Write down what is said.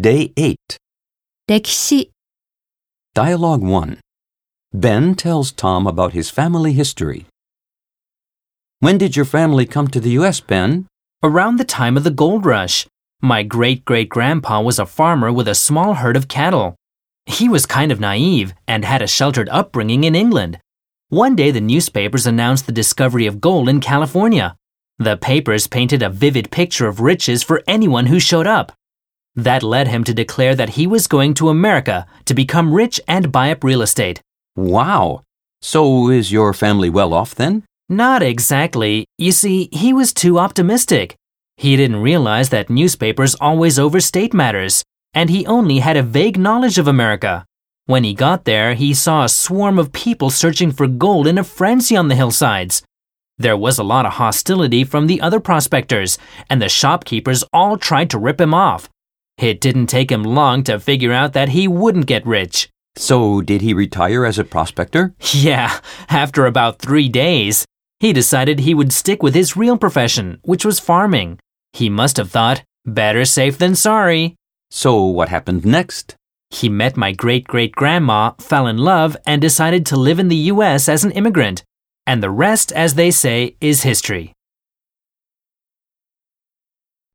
Day 8. 歴史、Dialogue 1. Ben tells Tom about his family history. When did your family come to the U.S., Ben? Around the time of the gold rush, my great great grandpa was a farmer with a small herd of cattle. He was kind of naive and had a sheltered upbringing in England. One day, the newspapers announced the discovery of gold in California. The papers painted a vivid picture of riches for anyone who showed up. That led him to declare that he was going to America to become rich and buy up real estate. Wow. So is your family well off then? Not exactly. You see, he was too optimistic. He didn't realize that newspapers always overstate matters, and he only had a vague knowledge of America. When he got there, he saw a swarm of people searching for gold in a frenzy on the hillsides. There was a lot of hostility from the other prospectors, and the shopkeepers all tried to rip him off. It didn't take him long to figure out that he wouldn't get rich. So did he retire as a prospector? Yeah, after about three days, he decided he would stick with his real profession, which was farming. He must have thought, better safe than sorry. So what happened next? He met my great great grandma, fell in love, and decided to live in the US as an immigrant. And the rest, as they say, is history.